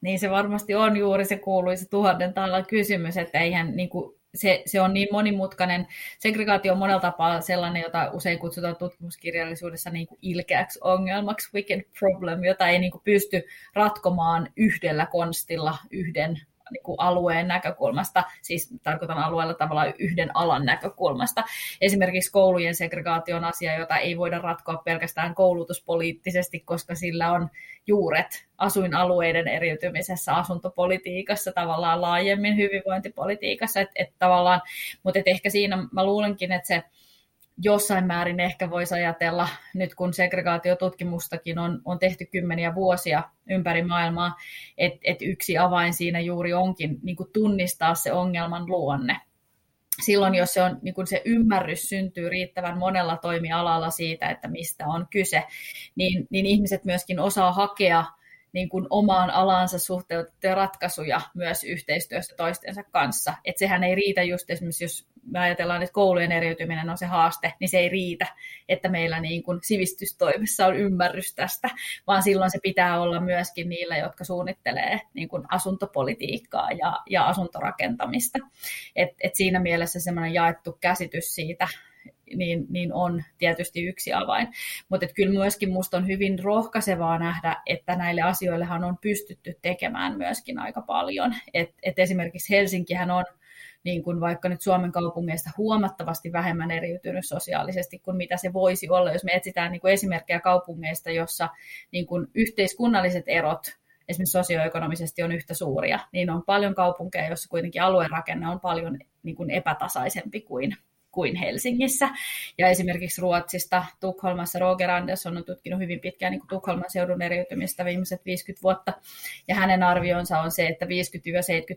Niin se varmasti on juuri se kuuluisa tuhannen taalan kysymys, että eihän niin kuin se, se on niin monimutkainen. Segregaatio on monella tapaa sellainen, jota usein kutsutaan tutkimuskirjallisuudessa niin kuin ilkeäksi ongelmaksi, wicked problem, jota ei niin kuin pysty ratkomaan yhdellä konstilla yhden niin kuin alueen näkökulmasta, siis tarkoitan alueella tavallaan yhden alan näkökulmasta. Esimerkiksi koulujen segregaatio on asia, jota ei voida ratkoa pelkästään koulutuspoliittisesti, koska sillä on juuret asuinalueiden eriytymisessä, asuntopolitiikassa, tavallaan laajemmin hyvinvointipolitiikassa, et, et tavallaan, mutta et ehkä siinä mä luulenkin, että se jossain määrin ehkä voisi ajatella, nyt kun segregaatiotutkimustakin on, on tehty kymmeniä vuosia ympäri maailmaa, että et yksi avain siinä juuri onkin niin kuin tunnistaa se ongelman luonne. Silloin, jos se, on, niin kun se ymmärrys syntyy riittävän monella toimialalla siitä, että mistä on kyse, niin, niin ihmiset myöskin osaa hakea niin kuin omaan alaansa suhteutettuja ratkaisuja myös yhteistyössä toistensa kanssa. Et sehän ei riitä just esimerkiksi, jos me ajatellaan, että koulujen eriytyminen on se haaste, niin se ei riitä, että meillä niin kuin sivistystoimessa on ymmärrys tästä, vaan silloin se pitää olla myöskin niillä, jotka suunnittelee niin kuin asuntopolitiikkaa ja, ja asuntorakentamista. Et, et siinä mielessä semmoinen jaettu käsitys siitä, niin, niin on tietysti yksi avain. Mutta kyllä myöskin minusta on hyvin rohkaisevaa nähdä, että näille asioillehan on pystytty tekemään myöskin aika paljon. Et, et esimerkiksi Helsinkihän on niin kuin vaikka nyt Suomen kaupungeista huomattavasti vähemmän eriytynyt sosiaalisesti kuin mitä se voisi olla, jos me etsitään niin kuin esimerkkejä kaupungeista, jossa niin kuin yhteiskunnalliset erot esimerkiksi sosioekonomisesti on yhtä suuria, niin on paljon kaupunkeja, joissa kuitenkin aluerakenne on paljon niin kuin epätasaisempi kuin kuin Helsingissä. Ja esimerkiksi Ruotsista, Tukholmassa Roger Andersson on tutkinut hyvin pitkään niin kuin Tukholman seudun eriytymistä viimeiset 50 vuotta. Ja hänen arvionsa on se, että 50-70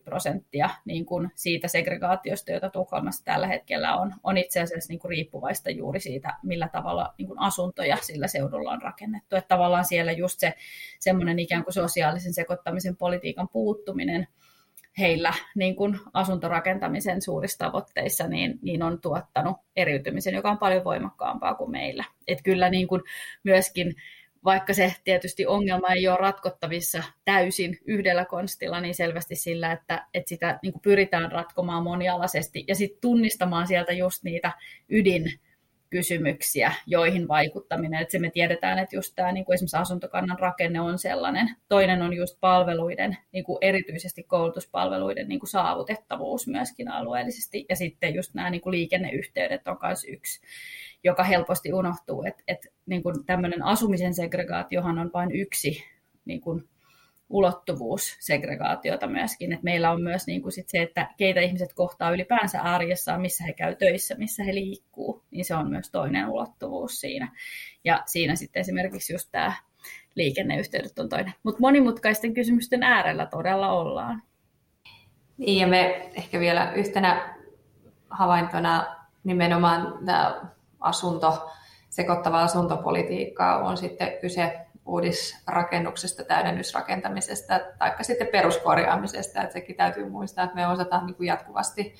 prosenttia niin kuin siitä segregaatiosta, jota Tukholmassa tällä hetkellä on, on itse asiassa niin kuin riippuvaista juuri siitä, millä tavalla niin kuin asuntoja sillä seudulla on rakennettu. Että tavallaan siellä just se semmoinen ikään kuin sosiaalisen sekoittamisen politiikan puuttuminen – heillä niin kuin asuntorakentamisen suurissa tavoitteissa niin, niin on tuottanut eriytymisen, joka on paljon voimakkaampaa kuin meillä. Et kyllä niin kuin myöskin vaikka se tietysti ongelma ei ole ratkottavissa täysin yhdellä konstilla, niin selvästi sillä, että, että sitä niin kuin pyritään ratkomaan monialaisesti ja sitten tunnistamaan sieltä just niitä ydin kysymyksiä, joihin vaikuttaminen. Että se me tiedetään, että just tämä niin kuin esimerkiksi asuntokannan rakenne on sellainen. Toinen on just palveluiden, niin kuin erityisesti koulutuspalveluiden niin kuin saavutettavuus myöskin alueellisesti. Ja sitten just nämä niin kuin liikenneyhteydet on myös yksi, joka helposti unohtuu. Että että niin kuin tämmöinen asumisen segregaatiohan on vain yksi niin kuin ulottuvuus segregaatiota myöskin. Et meillä on myös niin kuin sit se, että keitä ihmiset kohtaa ylipäänsä arjessaan, missä he käy töissä, missä he liikkuu, niin se on myös toinen ulottuvuus siinä. Ja siinä sitten esimerkiksi just tämä liikenneyhteydet on toinen. Mutta monimutkaisten kysymysten äärellä todella ollaan. Niin, ja me ehkä vielä yhtenä havaintona nimenomaan tämä asunto, sekoittava asuntopolitiikka on sitten kyse uudisrakennuksesta, täydennysrakentamisesta tai sitten peruskorjaamisesta. Että sekin täytyy muistaa, että me osataan niin kuin jatkuvasti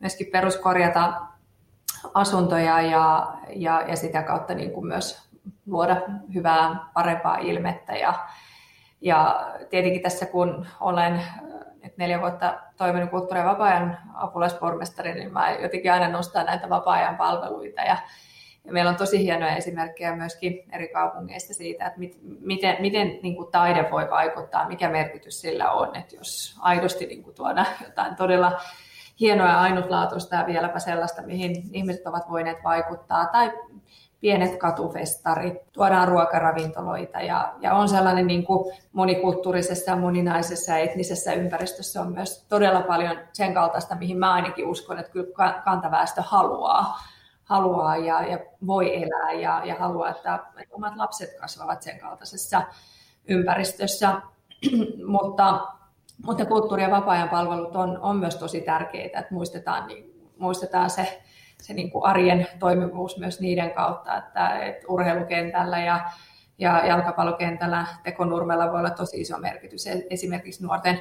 myöskin peruskorjata asuntoja ja, ja, ja sitä kautta niin kuin myös luoda hyvää, parempaa ilmettä. Ja, ja tietenkin tässä kun olen nyt neljä vuotta toiminut kulttuuri- ja vapaa-ajan apulaispormestari, niin mä jotenkin aina nostan näitä vapaa-ajan palveluita ja ja meillä on tosi hienoja esimerkkejä myöskin eri kaupungeista siitä, että mit, miten, miten niin kuin taide voi vaikuttaa, mikä merkitys sillä on, että jos aidosti niin kuin tuoda jotain todella hienoa ja ainutlaatuista ja vieläpä sellaista, mihin ihmiset ovat voineet vaikuttaa, tai pienet katufestarit, tuodaan ruokaravintoloita ja, ja on sellainen niin kuin monikulttuurisessa moninaisessa ja etnisessä ympäristössä on myös todella paljon sen kaltaista, mihin mä ainakin uskon, että kyllä kantaväestö haluaa haluaa ja, ja voi elää ja, ja haluaa, että, omat lapset kasvavat sen kaltaisessa ympäristössä. mutta, mutta kulttuuri- ja vapaa-ajan palvelut on, on myös tosi tärkeitä, että muistetaan, niin, muistetaan se, se niin kuin arjen toimivuus myös niiden kautta, että, että urheilukentällä ja, ja jalkapallokentällä tekonurmella voi olla tosi iso merkitys esimerkiksi nuorten,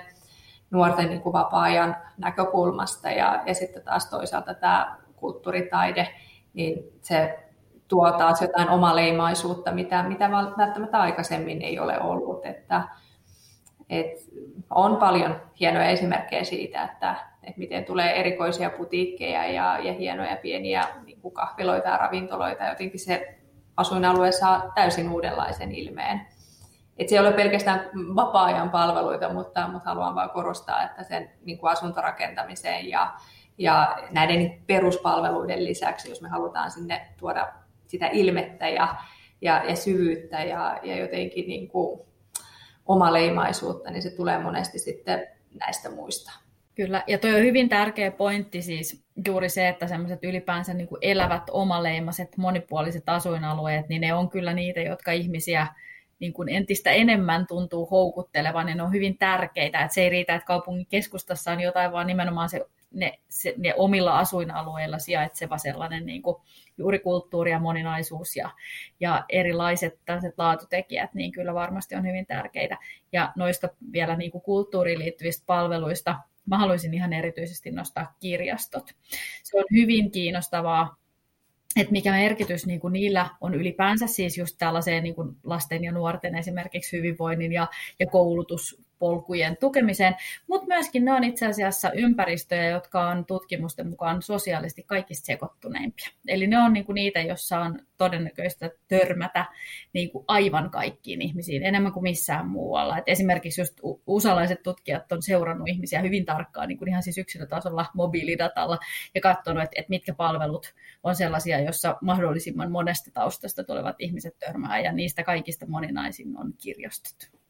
nuorten niin kuin vapaa-ajan näkökulmasta ja, ja sitten taas toisaalta tämä kulttuuritaide niin se tuo taas jotain omaleimaisuutta, mitä, mitä välttämättä aikaisemmin ei ole ollut. Että, et on paljon hienoja esimerkkejä siitä, että, että miten tulee erikoisia putiikkeja ja, ja hienoja pieniä niin kuin kahviloita ja ravintoloita. Jotenkin se asuinalue saa täysin uudenlaisen ilmeen. Et se ei ole pelkästään vapaa-ajan palveluita, mutta, mutta haluan vain korostaa, että sen niin kuin asuntorakentamiseen ja, ja näiden peruspalveluiden lisäksi, jos me halutaan sinne tuoda sitä ilmettä ja, ja, ja syvyyttä ja, ja jotenkin niin kuin omaleimaisuutta, niin se tulee monesti sitten näistä muista. Kyllä, ja tuo on hyvin tärkeä pointti siis juuri se, että semmoiset ylipäänsä niin kuin elävät omaleimaset monipuoliset asuinalueet, niin ne on kyllä niitä, jotka ihmisiä niin kuin entistä enemmän tuntuu houkuttelevan ja ne on hyvin tärkeitä. Että se ei riitä, että kaupungin keskustassa on jotain, vaan nimenomaan se ne, se, ne omilla asuinalueilla sijaitseva sellainen niin kuin juuri kulttuuri ja moninaisuus ja, ja erilaiset laatutekijät, niin kyllä varmasti on hyvin tärkeitä. Ja noista vielä niin kuin kulttuuriin liittyvistä palveluista mä haluaisin ihan erityisesti nostaa kirjastot. Se on hyvin kiinnostavaa että mikä merkitys niin kuin niillä on ylipäänsä siis just tällaiseen niin kuin lasten ja nuorten esimerkiksi hyvinvoinnin ja, ja koulutus polkujen tukemiseen, mutta myöskin ne on itse asiassa ympäristöjä, jotka on tutkimusten mukaan sosiaalisesti kaikista sekoittuneimpia. Eli ne on niin kuin niitä, joissa on todennäköistä törmätä niin kuin aivan kaikkiin ihmisiin, enemmän kuin missään muualla. Et esimerkiksi just usalaiset tutkijat on seurannut ihmisiä hyvin tarkkaan niin kuin ihan siis yksilötasolla mobiilidatalla ja katsonut, että, että mitkä palvelut on sellaisia, joissa mahdollisimman monesta taustasta tulevat ihmiset törmää, ja niistä kaikista moninaisin on kirjastot.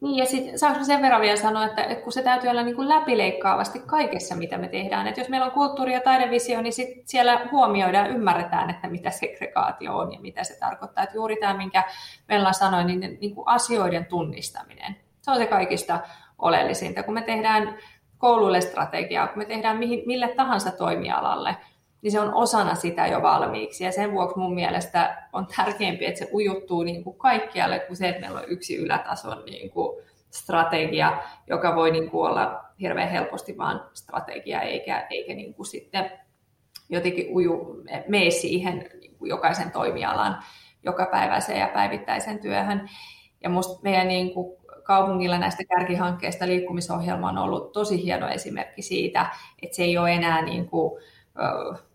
Niin, ja sitten saanko sen verran vielä sanoa, että, että kun se täytyy olla niin kuin läpileikkaavasti kaikessa, mitä me tehdään. Että jos meillä on kulttuuri- ja taidevisio, niin sit siellä huomioidaan ja ymmärretään, että mitä segregaatio on ja mitä se tarkoittaa. Että juuri tämä, minkä Vella sanoi, niin, niin kuin asioiden tunnistaminen. Se on se kaikista oleellisinta. Kun me tehdään kouluille strategiaa, kun me tehdään mihin, mille tahansa toimialalle – niin se on osana sitä jo valmiiksi. Ja sen vuoksi mun mielestä on tärkeämpi, että se ujuttuu niin kuin kaikkialle kuin se, että meillä on yksi ylätason niin kuin strategia, joka voi niin kuin olla hirveän helposti vaan strategia, eikä, eikä niin kuin sitten jotenkin uju, mene siihen niin kuin jokaisen toimialan jokapäiväiseen ja päivittäisen työhön. Ja musta meidän niin kuin kaupungilla näistä kärkihankkeista liikkumisohjelma on ollut tosi hieno esimerkki siitä, että se ei ole enää niin kuin,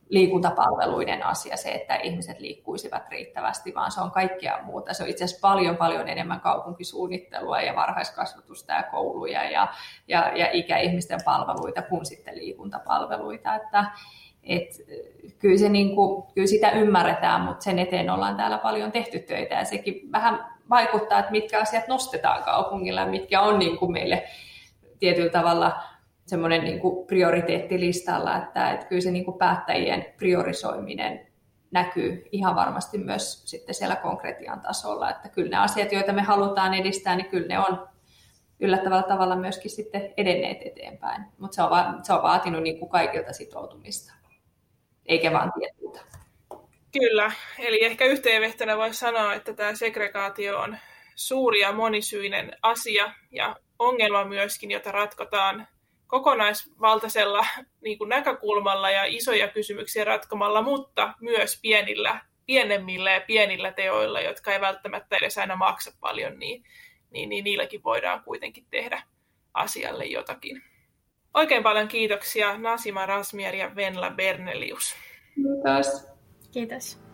liikuntapalveluiden asia se, että ihmiset liikkuisivat riittävästi, vaan se on kaikkea muuta. Se on itse asiassa paljon, paljon enemmän kaupunkisuunnittelua ja varhaiskasvatusta ja kouluja ja, ja, ja ikäihmisten palveluita kuin sitten liikuntapalveluita. Että, et, kyllä, se niin kuin, kyllä sitä ymmärretään, mutta sen eteen ollaan täällä paljon tehty töitä ja sekin vähän vaikuttaa, että mitkä asiat nostetaan kaupungilla mitkä on niin kuin meille tietyllä tavalla semmoinen niin kuin prioriteettilistalla, että, että kyllä se niin kuin päättäjien priorisoiminen näkyy ihan varmasti myös sitten siellä konkretian tasolla, että kyllä ne asiat, joita me halutaan edistää, niin kyllä ne on yllättävällä tavalla myöskin sitten edenneet eteenpäin, mutta se on, va- se on vaatinut niin kuin kaikilta sitoutumista, eikä vain tietyltä. Kyllä, eli ehkä yhteenvehtona voisi sanoa, että tämä segregaatio on suuri ja monisyinen asia ja ongelma myöskin, jota ratkotaan kokonaisvaltaisella niin kuin näkökulmalla ja isoja kysymyksiä ratkomalla, mutta myös pienillä, pienemmillä ja pienillä teoilla, jotka ei välttämättä edes aina maksa paljon, niin, niin, niin niilläkin voidaan kuitenkin tehdä asialle jotakin. Oikein paljon kiitoksia Nasima Rasmier ja Venla Bernelius. Kiitos. Kiitos.